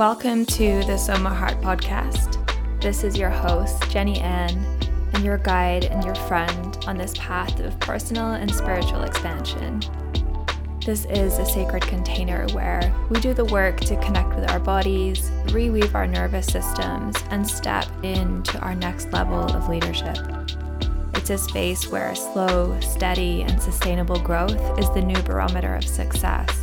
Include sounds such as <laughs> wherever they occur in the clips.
Welcome to the Soma Heart podcast. This is your host, Jenni Anne, and your guide and your friend on this path of personal and spiritual expansion. This is a sacred container where we do the work to connect with our bodies, reweave our nervous systems, and step into our next level of leadership. It's a space where slow, steady, and sustainable growth is the new barometer of success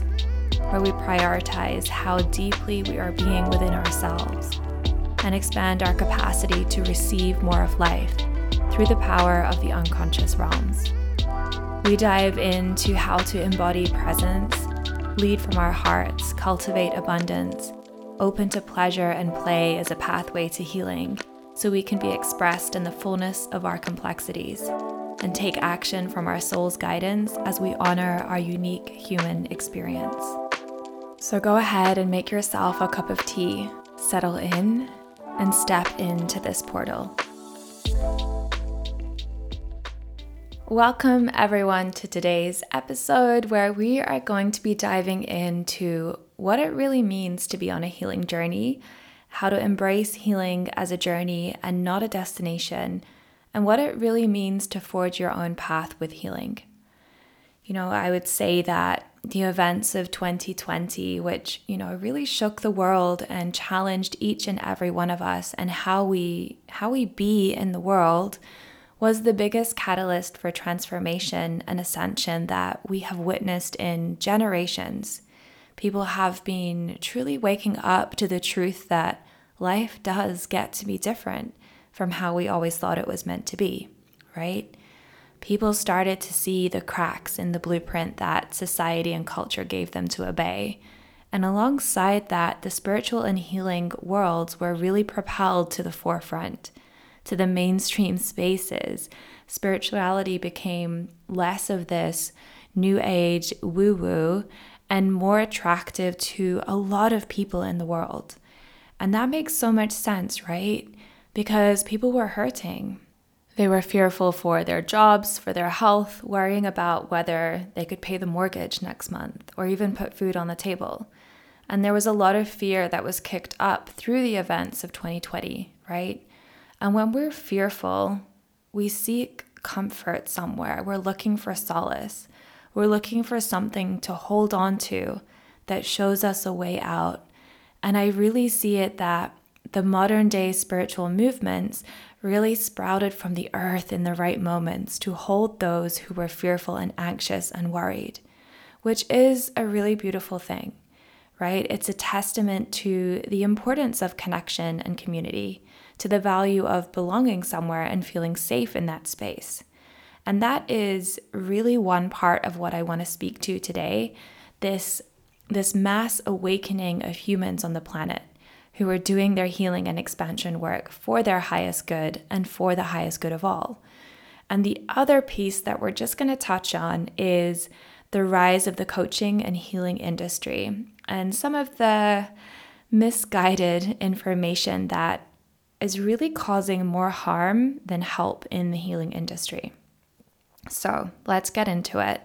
where we prioritize how deeply we are being within ourselves and expand our capacity to receive more of life through the power of the unconscious realms. We dive into how to embody presence, lead from our hearts, cultivate abundance, open to pleasure and play as a pathway to healing so we can be expressed in the fullness of our complexities and take action from our soul's guidance as we honor our unique human experience. So go ahead and make yourself a cup of tea, settle in, and step into this portal. Welcome, everyone, to today's episode where we are going to be diving into what it really means to be on a healing journey, how to embrace healing as a journey and not a destination, and what it really means to forge your own path with healing. You know, I would say that the events of 2020, which, you know, really shook the world and challenged each and every one of us and how we how we be in the world was the biggest catalyst for transformation and ascension that we have witnessed in generations. People have been truly waking up to the truth that life does get to be different from how we always thought it was meant to be, right? People started to see the cracks in the blueprint that society and culture gave them to obey. And alongside that, the spiritual and healing worlds were really propelled to the forefront, to the mainstream spaces. Spirituality became less of this new age woo woo and more attractive to a lot of people in the world. And that makes so much sense, right? Because people were hurting. They were fearful for their jobs, for their health, worrying about whether they could pay the mortgage next month or even put food on the table. And there was a lot of fear that was kicked up through the events of 2020, right? And when we're fearful, we seek comfort somewhere. We're looking for solace. We're looking for something to hold on to that shows us a way out. And I really see it that the modern day spiritual movements really sprouted from the earth in the right moments to hold those who were fearful and anxious and worried, which is a really beautiful thing, right? It's a testament to the importance of connection and community, to the value of belonging somewhere and feeling safe in that space. And that is really one part of what I want to speak to today this, this mass awakening of humans on the planet who are doing their healing and expansion work for their highest good and for the highest good of all. And the other piece that we're just going to touch on is the rise of the coaching and healing industry and some of the misguided information that is really causing more harm than help in the healing industry. So let's get into it.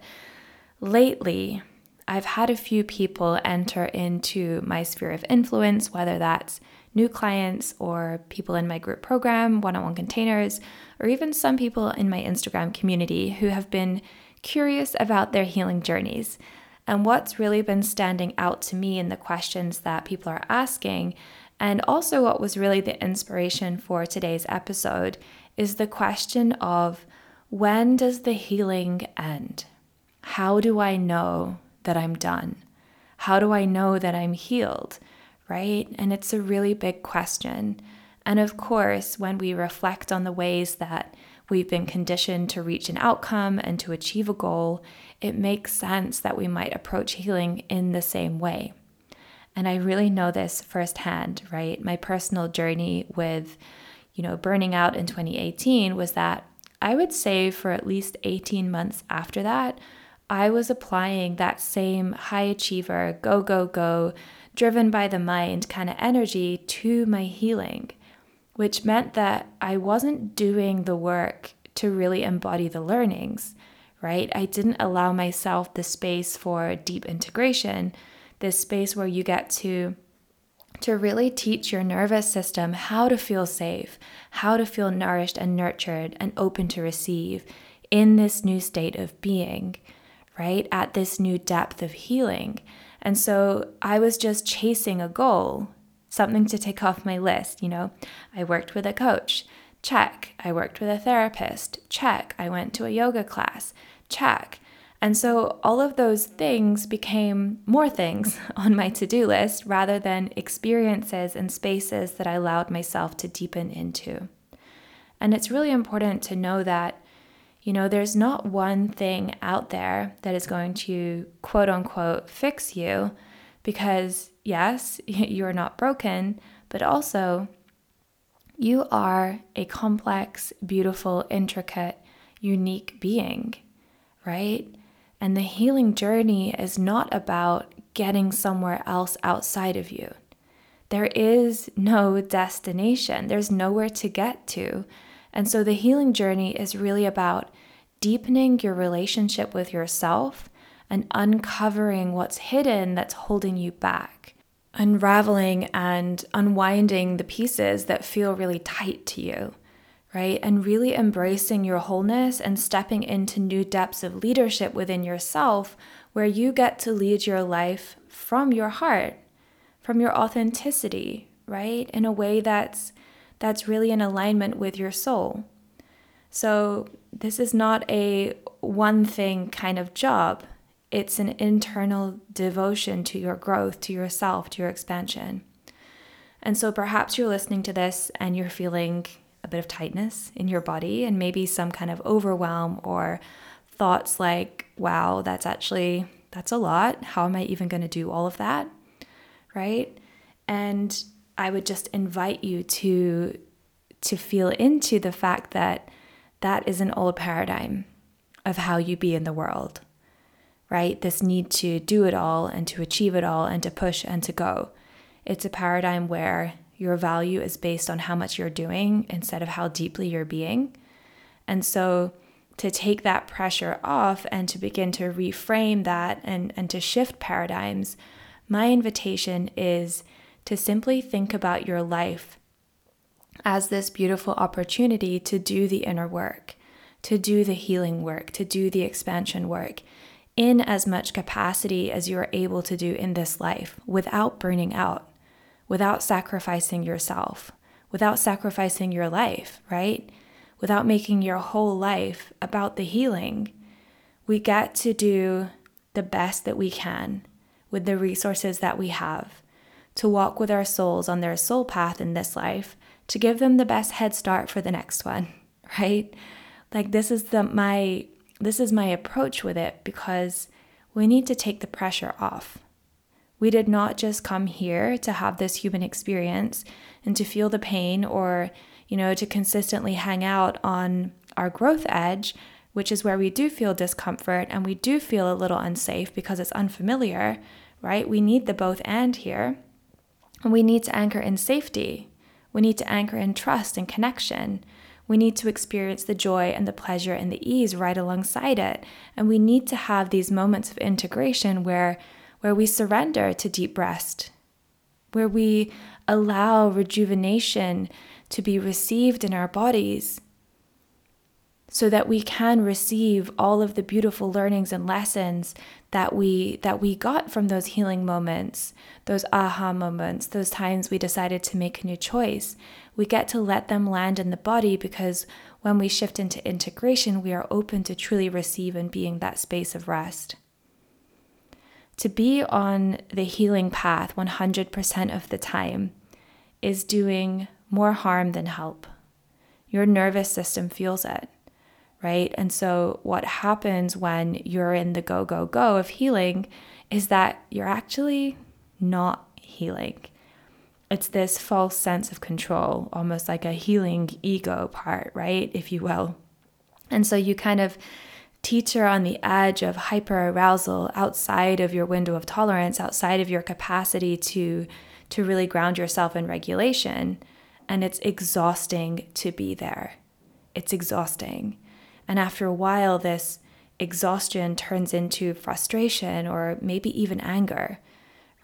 Lately, I've had a few people enter into my sphere of influence, whether that's new clients or people in my group program, one on one containers, or even some people in my Instagram community who have been curious about their healing journeys. And what's really been standing out to me in the questions that people are asking, and also what was really the inspiration for today's episode, is the question of when does the healing end? How do I know that I'm done? How do I know that I'm healed? Right? And it's a really big question. And of course, when we reflect on the ways that we've been conditioned to reach an outcome and to achieve a goal, it makes sense that we might approach healing in the same way. And I really know this firsthand, right? My personal journey with, you know, burning out in 2018 was that I would say for at least 18 months after that, I was applying that same high achiever, go, go, go, driven by the mind kind of energy to my healing, which meant that I wasn't doing the work to really embody the learnings, right? I didn't allow myself the space for deep integration, this space where you get to to really teach your nervous system how to feel safe, how to feel nourished and nurtured and open to receive in this new state of being, right? At this new depth of healing. And so I was just chasing a goal, something to take off my list. You know, I worked with a coach, check. I worked with a therapist, check. I went to a yoga class, check. And so all of those things became more things <laughs> on my to do list rather than experiences and spaces that I allowed myself to deepen into. And it's really important to know that, you know, there's not one thing out there that is going to quote unquote fix you because, yes, <laughs> you're not broken, but also you are a complex, beautiful, intricate, unique being, right? And the healing journey is not about getting somewhere else outside of you. There is no destination, there's nowhere to get to. And so the healing journey is really about deepening your relationship with yourself and uncovering what's hidden that's holding you back, unraveling and unwinding the pieces that feel really tight to you right? And really embracing your wholeness and stepping into new depths of leadership within yourself where you get to lead your life from your heart, from your authenticity, right? In a way that's that's really in alignment with your soul. So, this is not a one thing kind of job. It's an internal devotion to your growth, to yourself, to your expansion. And so perhaps you're listening to this and you're feeling a bit of tightness in your body and maybe some kind of overwhelm or thoughts like, wow, that's actually that's a lot. How am I even going to do all of that? Right? And I would just invite you to to feel into the fact that that is an old paradigm of how you be in the world. Right? This need to do it all and to achieve it all and to push and to go. It's a paradigm where your value is based on how much you're doing instead of how deeply you're being. And so to take that pressure off and to begin to reframe that and, and to shift paradigms, my invitation is to simply think about your life as this beautiful opportunity to do the inner work, to do the healing work, to do the expansion work in as much capacity as you are able to do in this life without burning out without sacrificing yourself, without sacrificing your life, right? Without making your whole life about the healing. We get to do the best that we can with the resources that we have to walk with our souls on their soul path in this life to give them the best head start for the next one, <laughs> right? Like this is the my this is my approach with it because we need to take the pressure off. We did not just come here to have this human experience and to feel the pain or, you know, to consistently hang out on our growth edge, which is where we do feel discomfort and we do feel a little unsafe because it's unfamiliar, right? We need the both and here. And we need to anchor in safety. We need to anchor in trust and connection. We need to experience the joy and the pleasure and the ease right alongside it. And we need to have these moments of integration where where we surrender to deep rest, where we allow rejuvenation to be received in our bodies so that we can receive all of the beautiful learnings and lessons that we that we got from those healing moments those aha moments those times we decided to make a new choice we get to let them land in the body because when we shift into integration we are open to truly receive and being that space of rest to be on the healing path 100% of the time is doing more harm than help. Your nervous system feels it, right? And so, what happens when you're in the go, go, go of healing is that you're actually not healing. It's this false sense of control, almost like a healing ego part, right? If you will. And so, you kind of teacher on the edge of hyperarousal outside of your window of tolerance, outside of your capacity to to really ground yourself in regulation, and it's exhausting to be there. It's exhausting. And after a while this exhaustion turns into frustration or maybe even anger,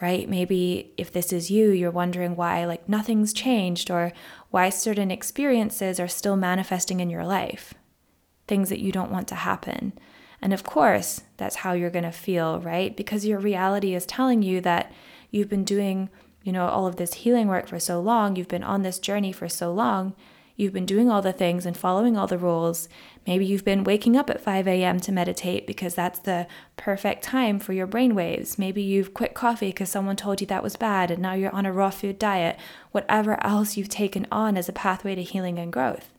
right? Maybe if this is you, you're wondering why like nothing's changed or why certain experiences are still manifesting in your life, things that you don't want to happen. And of course, that's how you're going to feel, right? Because your reality is telling you that you've been doing, you know, all of this healing work for so long, you've been on this journey for so long, you've been doing all the things and following all the rules. Maybe you've been waking up at 5 a.m. to meditate because that's the perfect time for your brain waves. Maybe you've quit coffee because someone told you that was bad and now you're on a raw food diet. Whatever else you've taken on as a pathway to healing and growth.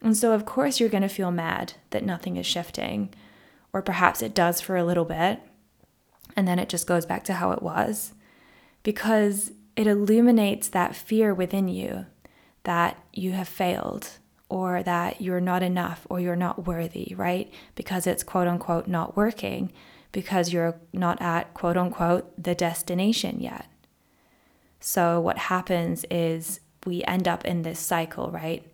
And so, of course, you're going to feel mad that nothing is shifting, or perhaps it does for a little bit, and then it just goes back to how it was, because it illuminates that fear within you that you have failed, or that you're not enough, or you're not worthy, right? Because it's quote unquote not working, because you're not at quote unquote the destination yet. So, what happens is we end up in this cycle, right?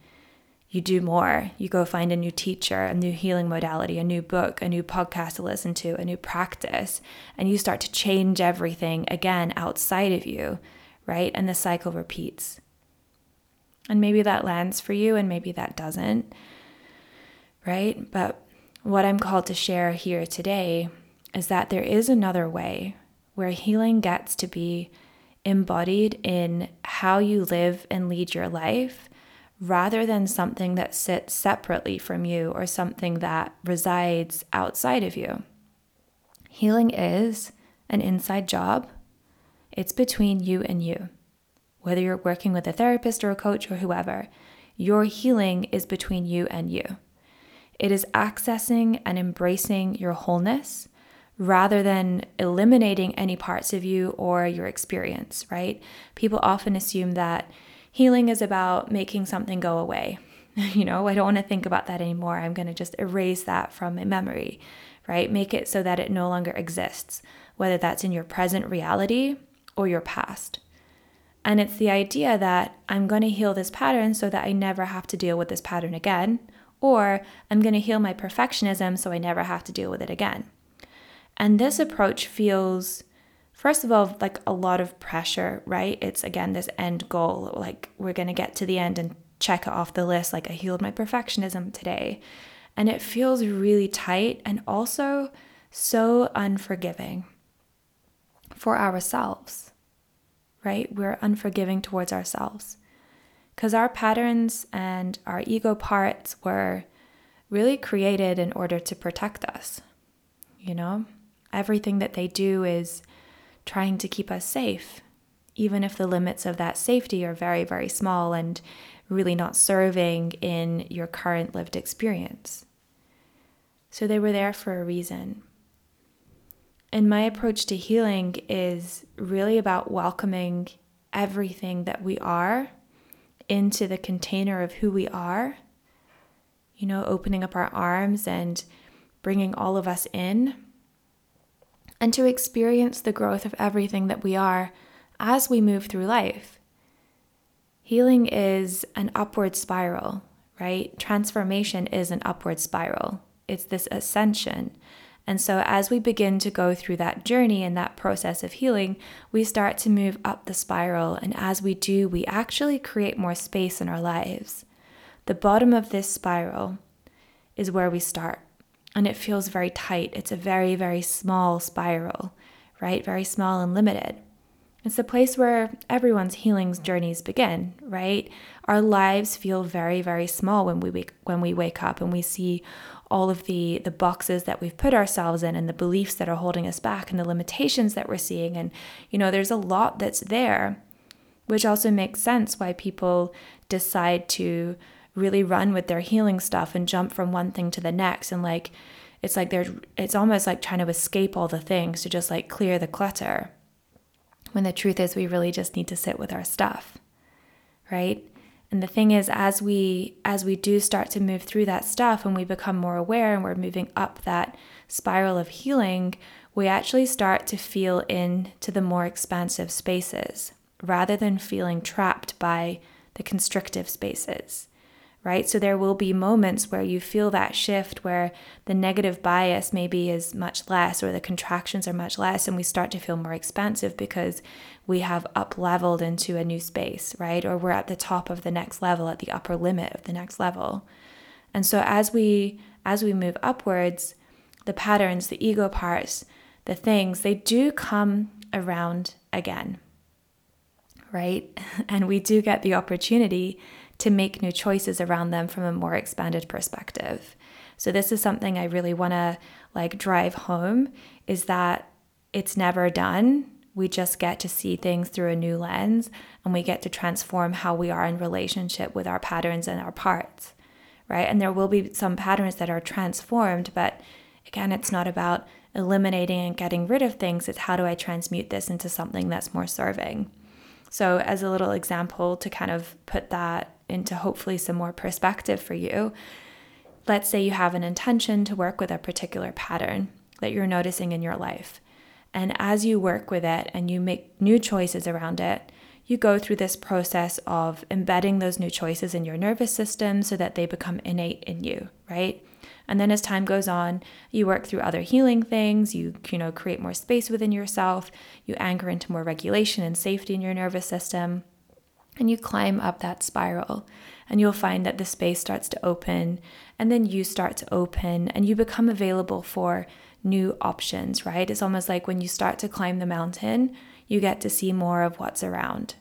you do more. You go find a new teacher, a new healing modality, a new book, a new podcast to listen to, a new practice, and you start to change everything again outside of you, right? And the cycle repeats. And maybe that lands for you, and maybe that doesn't, right? But what I'm called to share here today is that there is another way where healing gets to be embodied in how you live and lead your life rather than something that sits separately from you or something that resides outside of you. Healing is an inside job, it's between you and you. Whether you're working with a therapist or a coach or whoever, your healing is between you and you. It is accessing and embracing your wholeness rather than eliminating any parts of you or your experience, right? People often assume that healing is about making something go away. <laughs> you know, I don't want to think about that anymore. I'm going to just erase that from my memory, right? Make it so that it no longer exists, whether that's in your present reality or your past. And it's the idea that I'm going to heal this pattern so that I never have to deal with this pattern again, or I'm going to heal my perfectionism so I never have to deal with it again. And this approach feels first of all, like a lot of pressure, right? It's again this end goal. Like we're going to get to the end and check it off the list. Like I healed my perfectionism today. And it feels really tight and also so unforgiving for ourselves, right? We're unforgiving towards ourselves because our patterns and our ego parts were really created in order to protect us. You know, everything that they do is trying to keep us safe, even if the limits of that safety are very, very small and really not serving in your current lived experience. So they were there for a reason. And my approach to healing is really about welcoming everything that we are into the container of who we are. You know, opening up our arms and bringing all of us in and to experience the growth of everything that we are as we move through life. Healing is an upward spiral, right? Transformation is an upward spiral. It's this ascension. And so, as we begin to go through that journey and that process of healing, we start to move up the spiral. And as we do, we actually create more space in our lives. The bottom of this spiral is where we start and it feels very tight. It's a very, very small spiral, right? Very small and limited. It's the place where everyone's healing journeys begin, right? Our lives feel very, very small when we wake, when we wake up and we see all of the the boxes that we've put ourselves in and the beliefs that are holding us back and the limitations that we're seeing. And you know there's a lot that's there which also makes sense why people decide to really run with their healing stuff and jump from one thing to the next. And like it's like they're it's almost like trying to escape all the things to just like clear the clutter when the truth is we really just need to sit with our stuff right and the thing is as we as we do start to move through that stuff and we become more aware and we're moving up that spiral of healing we actually start to feel into the more expansive spaces rather than feeling trapped by the constrictive spaces right? So there will be moments where you feel that shift where the negative bias maybe is much less or the contractions are much less and we start to feel more expansive because we have up leveled into a new space, right? Or we're at the top of the next level, at the upper limit of the next level. And so as we as we move upwards, the patterns, the ego parts, the things, they do come around again. Right? <laughs> And we do get the opportunity to make new choices around them from a more expanded perspective. So this is something I really want to like drive home is that it's never done. We just get to see things through a new lens and we get to transform how we are in relationship with our patterns and our parts. Right? And there will be some patterns that are transformed, but again, it's not about eliminating and getting rid of things. It's how do I transmute this into something that's more serving. So, as a little example to kind of put that into hopefully some more perspective for you, let's say you have an intention to work with a particular pattern that you're noticing in your life. And as you work with it and you make new choices around it, you go through this process of embedding those new choices in your nervous system so that they become innate in you, right? And then as time goes on, you work through other healing things, you you know create more space within yourself, you anchor into more regulation and safety in your nervous system, and you climb up that spiral. And you'll find that the space starts to open, and then you start to open, and you become available for new options, right? It's almost like when you start to climb the mountain, you get to see more of what's around,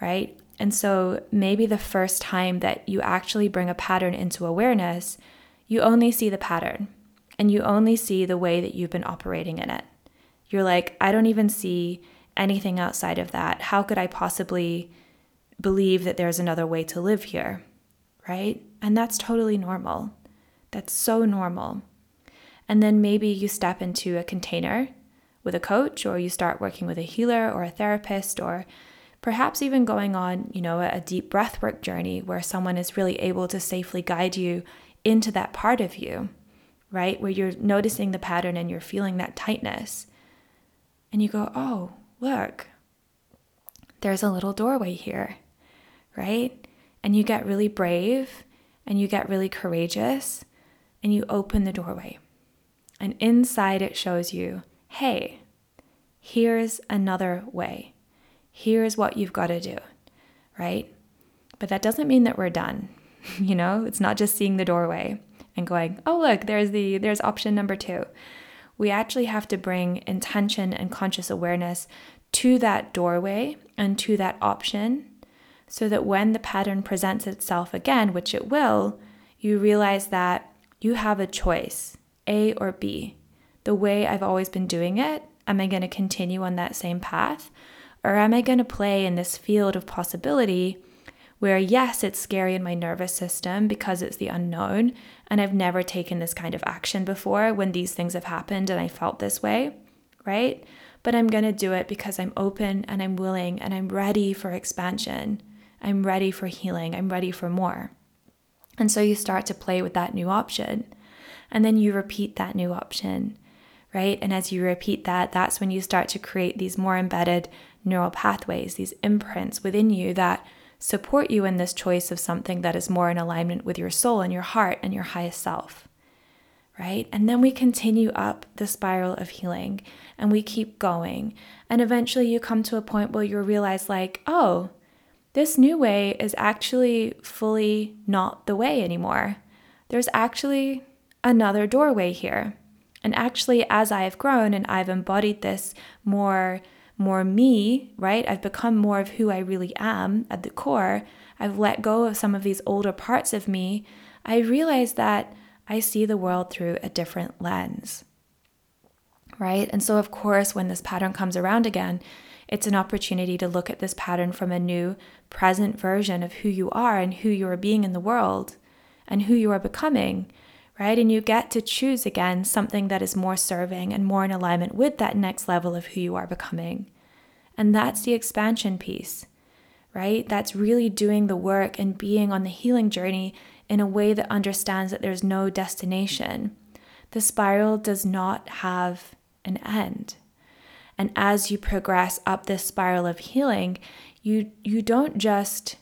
right? And so maybe the first time that you actually bring a pattern into awareness, you only see the pattern and you only see the way that you've been operating in it. You're like, I don't even see anything outside of that. How could I possibly believe that there's another way to live here? Right? And that's totally normal. That's so normal. And then maybe you step into a container with a coach, or you start working with a healer or a therapist, or perhaps even going on, you know, a deep breathwork journey where someone is really able to safely guide you into that part of you, right? Where you're noticing the pattern and you're feeling that tightness. And you go, oh, look, there's a little doorway here, right? And you get really brave and you get really courageous and you open the doorway. And inside it shows you, hey, here's another way. Here's what you've got to do, right? But that doesn't mean that we're done. <laughs> you know, it's not just seeing the doorway and going, "Oh, look, there's the there's option number 2." We actually have to bring intention and conscious awareness to that doorway and to that option so that when the pattern presents itself again, which it will, you realize that you have a choice, A or B. The way I've always been doing it, am I going to continue on that same path? Or am I going to play in this field of possibility where, yes, it's scary in my nervous system because it's the unknown, and I've never taken this kind of action before when these things have happened and I felt this way, right? But I'm going to do it because I'm open and I'm willing and I'm ready for expansion. I'm ready for healing. I'm ready for more. And so you start to play with that new option. And then you repeat that new option, right? And as you repeat that, that's when you start to create these more embedded neural pathways, these imprints within you that support you in this choice of something that is more in alignment with your soul and your heart and your highest self. Right? And then we continue up the spiral of healing and we keep going. And eventually you come to a point where you realize, like, oh, this new way is actually fully not the way anymore. There's actually another doorway here. And actually, as I have grown and I've embodied this more more me, right? I've become more of who I really am at the core. I've let go of some of these older parts of me. I realize that I see the world through a different lens, right? And so, of course, when this pattern comes around again, it's an opportunity to look at this pattern from a new, present version of who you are and who you are being in the world and who you are becoming, right? And you get to choose again something that is more serving and more in alignment with that next level of who you are becoming. And that's the expansion piece, right? That's really doing the work and being on the healing journey in a way that understands that there's no destination. The spiral does not have an end. And as you progress up this spiral of healing, you you don't just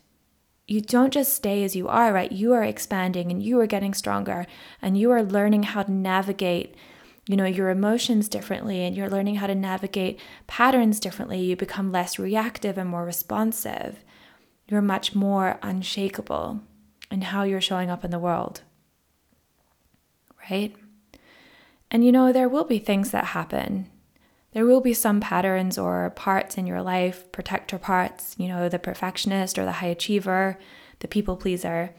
you don't just stay as you are, right? You are expanding and you are getting stronger and you are learning how to navigate you know your emotions differently and you're learning how to navigate patterns differently. You become less reactive and more responsive. You're much more unshakable in how you're showing up in the world right? And you know there will be things that happen there will be some patterns or parts in your life protector parts you know the perfectionist or the high achiever the people pleaser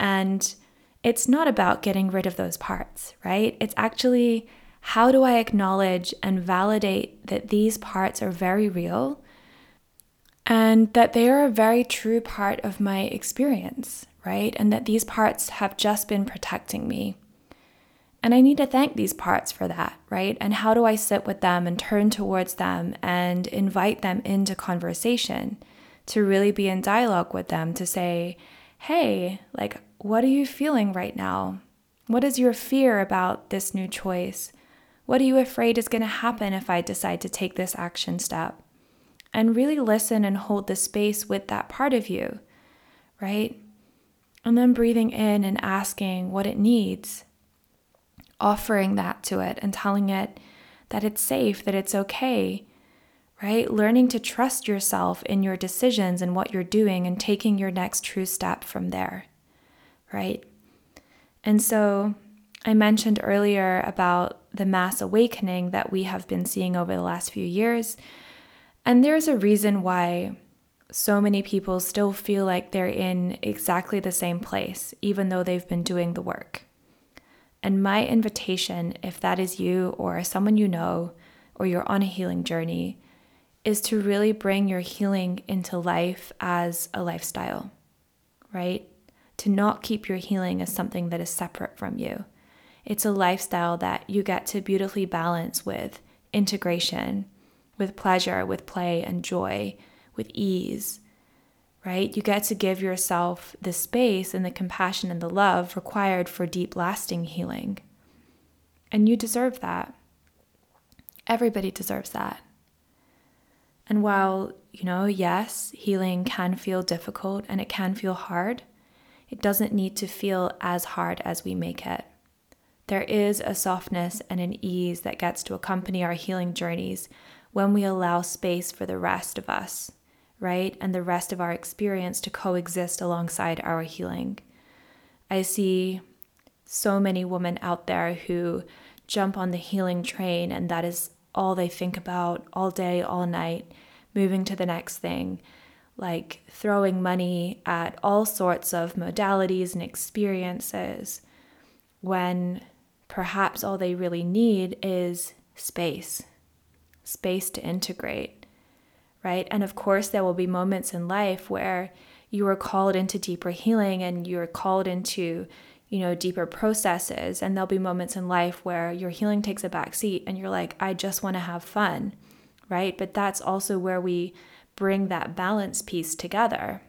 and it's not about getting rid of those parts, right? It's actually how do I acknowledge and validate that these parts are very real and that they are a very true part of my experience, right? And that these parts have just been protecting me. And I need to thank these parts for that, right? And how do I sit with them and turn towards them and invite them into conversation to really be in dialogue with them to say, hey, like, what are you feeling right now? What is your fear about this new choice? What are you afraid is going to happen if I decide to take this action step? And really listen and hold the space with that part of you, right? And then breathing in and asking what it needs, offering that to it and telling it that it's safe, that it's okay, right? Learning to trust yourself in your decisions and what you're doing and taking your next true step from there, right? And so I mentioned earlier about the mass awakening that we have been seeing over the last few years. And there's a reason why so many people still feel like they're in exactly the same place, even though they've been doing the work. And my invitation, if that is you or someone you know, or you're on a healing journey, is to really bring your healing into life as a lifestyle, right? To not keep your healing as something that is separate from you it's a lifestyle that you get to beautifully balance with integration, with pleasure, with play and joy, with ease, right? You get to give yourself the space and the compassion and the love required for deep, lasting healing. And you deserve that. Everybody deserves that. And while, you know, yes, healing can feel difficult and it can feel hard, it doesn't need to feel as hard as we make it. There is a softness and an ease that gets to accompany our healing journeys when we allow space for the rest of us, right? And the rest of our experience to coexist alongside our healing. I see so many women out there who jump on the healing train and that is all they think about all day, all night, moving to the next thing, like throwing money at all sorts of modalities and experiences when perhaps all they really need is space, space to integrate, right? And of course, there will be moments in life where you are called into deeper healing and you're called into you know deeper processes and there'll be moments in life where your healing takes a back seat and you're like I just want to have fun right but that's also where we bring that balance piece together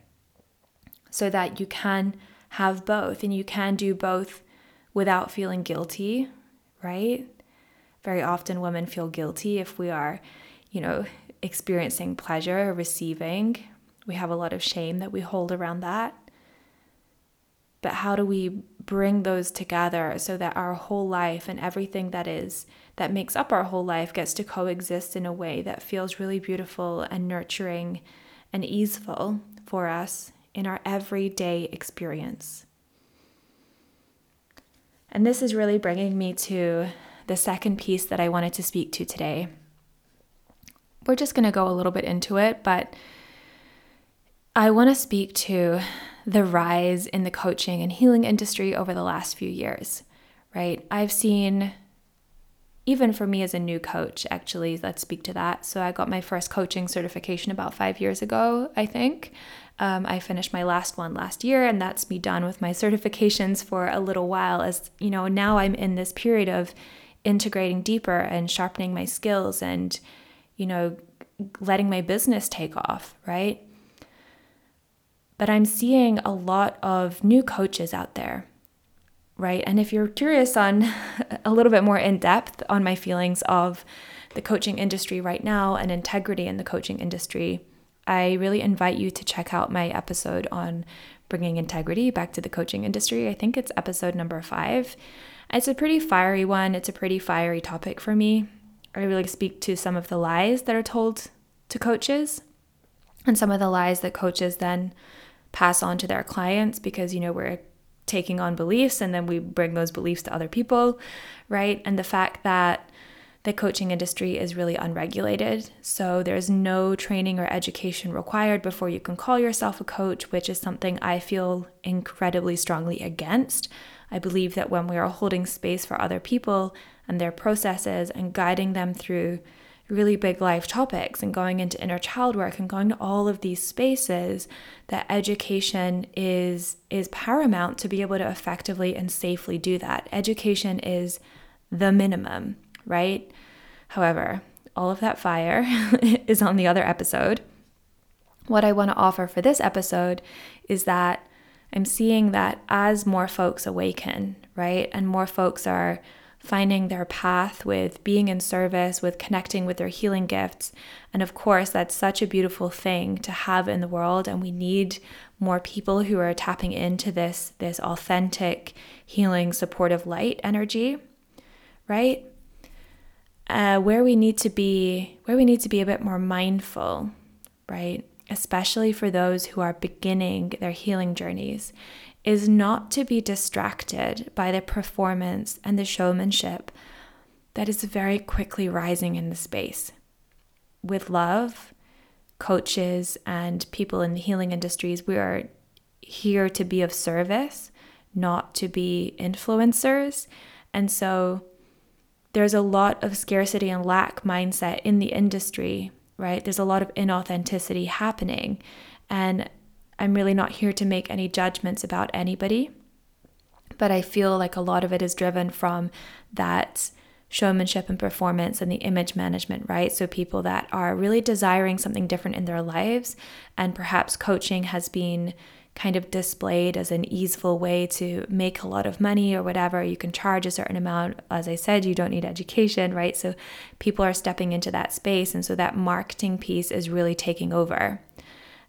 so that you can have both and you can do both without feeling guilty, right? Very often women feel guilty if we are, you know, experiencing pleasure or receiving. We have a lot of shame that we hold around that. But how do we bring those together so that our whole life and everything that is that makes up our whole life gets to coexist in a way that feels really beautiful and nurturing and easeful for us in our everyday experience? And this is really bringing me to the second piece that I wanted to speak to today. We're just going to go a little bit into it, but I want to speak to the rise in the coaching and healing industry over the last few years, right? I've seen, even for me as a new coach, actually, let's speak to that. So I got my first coaching certification about five years ago, I think. Um, I finished my last one last year, and that's me done with my certifications for a little while. As you know, now I'm in this period of integrating deeper and sharpening my skills and, you know, letting my business take off, right? But I'm seeing a lot of new coaches out there, right? And if you're curious on <laughs> a little bit more in depth on my feelings of the coaching industry right now and integrity in the coaching industry, I really invite you to check out my episode on bringing integrity back to the coaching industry. I think it's episode number five. It's a pretty fiery one, it's a pretty fiery topic for me. I really speak to some of the lies that are told to coaches and some of the lies that coaches then pass on to their clients because, you know, we're taking on beliefs and then we bring those beliefs to other people, right? And the fact that the coaching industry is really unregulated. So there's no training or education required before you can call yourself a coach, which is something I feel incredibly strongly against. I believe that when we are holding space for other people and their processes and guiding them through really big life topics and going into inner child work and going to all of these spaces that education is is paramount to be able to effectively and safely do that. Education is the minimum right? However all of that fire <laughs> is on the other episode. What i want to offer for this episode is that i'm seeing that as more folks awaken right? And more folks are finding their path with being in service, with connecting with their healing gifts. And of course, that's such a beautiful thing to have in the world. And we need more people who are tapping into this, this authentic, healing, supportive light energy, right? Uh, where we need to be, where we need to be a bit more mindful, right? Especially for those who are beginning their healing journeys, is not to be distracted by the performance and the showmanship that is very quickly rising in the space. With love, coaches, and people in the healing industries, we are here to be of service, not to be influencers. And so there's a lot of scarcity and lack mindset in the industry, right? There's a lot of inauthenticity happening. And I'm really not here to make any judgments about anybody, but I feel like a lot of it is driven from that showmanship and performance and the image management, right? So people that are really desiring something different in their lives, and perhaps coaching has been kind of displayed as an easeful way to make a lot of money or whatever. You can charge a certain amount. As I said, you don't need education, right? So people are stepping into that space. And so that marketing piece is really taking over.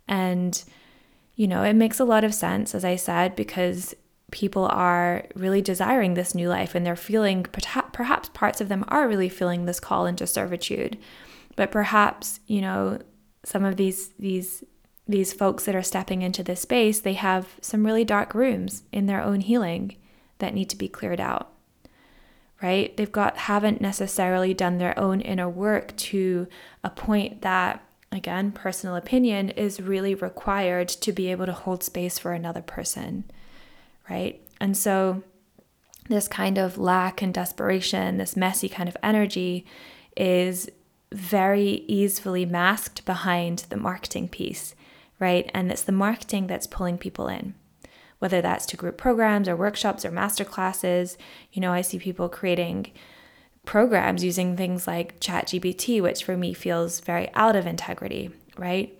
And you know, it makes a lot of sense, as I said, because people are really desiring this new life and they're feeling, perhaps parts of them are really feeling this call into servitude. But perhaps, you know, some of these, these, these folks that are stepping into this space, they have some really dark rooms in their own healing that need to be cleared out right they've got haven't necessarily done their own inner work to a point that again, personal opinion is really required to be able to hold space for another person, right? And so, this kind of lack and desperation, this messy kind of energy is very easily masked behind the marketing piece, right? And it's the marketing that's pulling people in. Whether that's to group programs or workshops or master classes, you know, I see people creating programs using things like ChatGPT, which for me feels very out of integrity, right?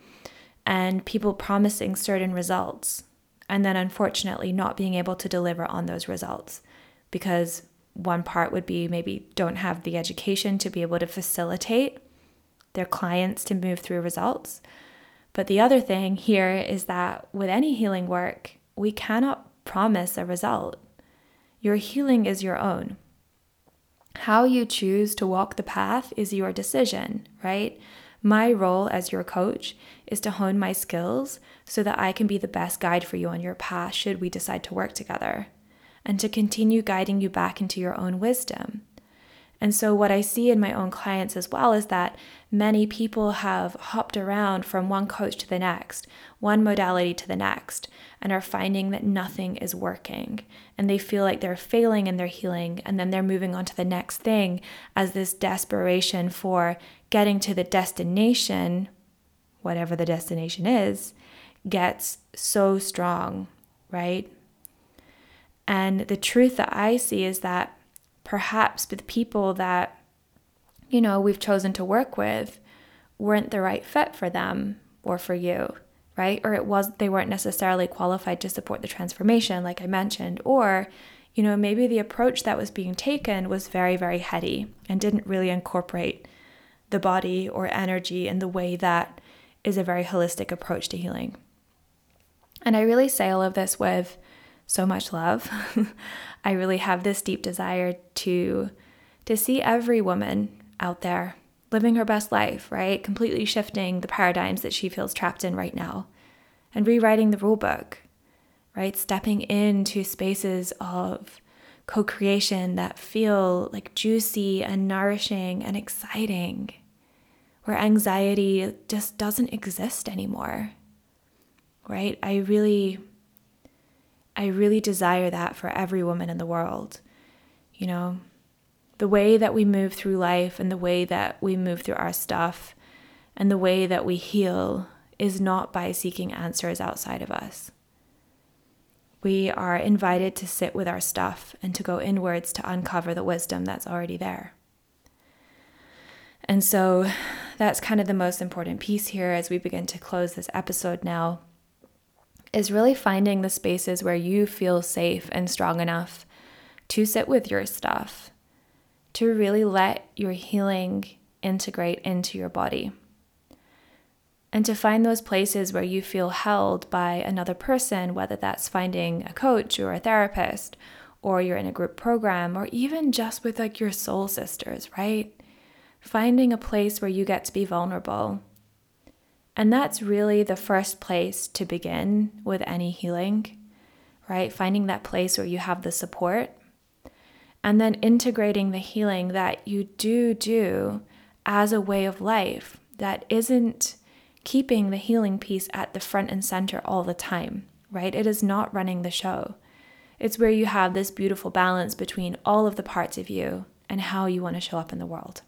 And people promising certain results and then unfortunately not being able to deliver on those results because one part would be maybe don't have the education to be able to facilitate their clients to move through results. But the other thing here is that with any healing work, we cannot promise a result. Your healing is your own. How you choose to walk the path is your decision, right? My role as your coach is to hone my skills so that I can be the best guide for you on your path should we decide to work together, and to continue guiding you back into your own wisdom. And so, what I see in my own clients as well is that many people have hopped around from one coach to the next, one modality to the next, and are finding that nothing is working. And they feel like they're failing in their healing, and then they're moving on to the next thing as this desperation for getting to the destination, whatever the destination is, gets so strong, right? And the truth that I see is that perhaps the people that, you know, we've chosen to work with weren't the right fit for them or for you, right? Or it was they weren't necessarily qualified to support the transformation, like I mentioned, or you know, maybe the approach that was being taken was very, very heady and didn't really incorporate the body or energy in the way that is a very holistic approach to healing. And I really say all of this with so much love. <laughs> I really have this deep desire to to see every woman out there living her best life, right? Completely shifting the paradigms that she feels trapped in right now and rewriting the rule book, right? Stepping into spaces of co creation that feel like juicy and nourishing and exciting, where anxiety just doesn't exist anymore, right? I really, I really desire that for every woman in the world. You know, the way that we move through life and the way that we move through our stuff and the way that we heal is not by seeking answers outside of us we are invited to sit with our stuff and to go inwards to uncover the wisdom that's already there. And so that's kind of the most important piece here as we begin to close this episode now is really finding the spaces where you feel safe and strong enough to sit with your stuff, to really let your healing integrate into your body and to find those places where you feel held by another person, whether that's finding a coach or a therapist, or you're in a group program, or even just with like your soul sisters, right? Finding a place where you get to be vulnerable. And that's really the first place to begin with any healing, right? Finding that place where you have the support. And then integrating the healing that you do do as a way of life that isn't keeping the healing piece at the front and center all the time, right? It is not running the show. It's where you have this beautiful balance between all of the parts of you and how you want to show up in the world.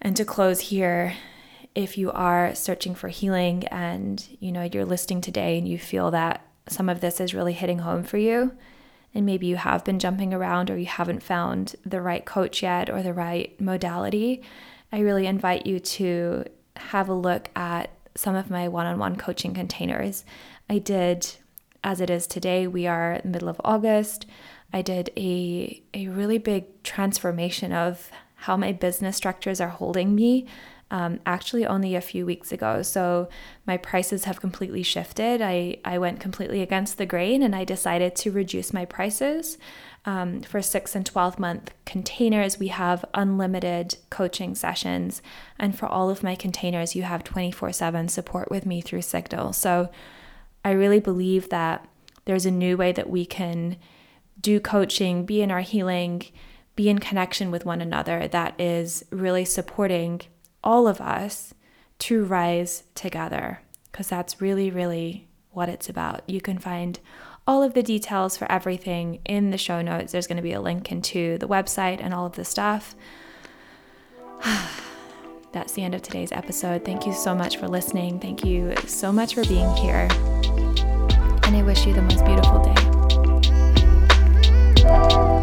And to close here, if you are searching for healing and you know you're listening today and you feel that some of this is really hitting home for you, and maybe you have been jumping around or you haven't found the right coach yet or the right modality, I really invite you to have a look at some of my one on one coaching containers. I did, as it is today, we are middle of August. I did a, a really big transformation of how my business structures are holding me um, actually only a few weeks ago. So my prices have completely shifted. I, I went completely against the grain and I decided to reduce my prices. Um, for six and 12 month containers, we have unlimited coaching sessions. And for all of my containers, you have 24 7 support with me through Signal. So I really believe that there's a new way that we can do coaching, be in our healing, be in connection with one another that is really supporting all of us to rise together because that's really, really what it's about. You can find all of the details for everything in the show notes. There's going to be a link into the website and all of the stuff. <sighs> That's the end of today's episode. Thank you so much for listening. Thank you so much for being here. And I wish you the most beautiful day.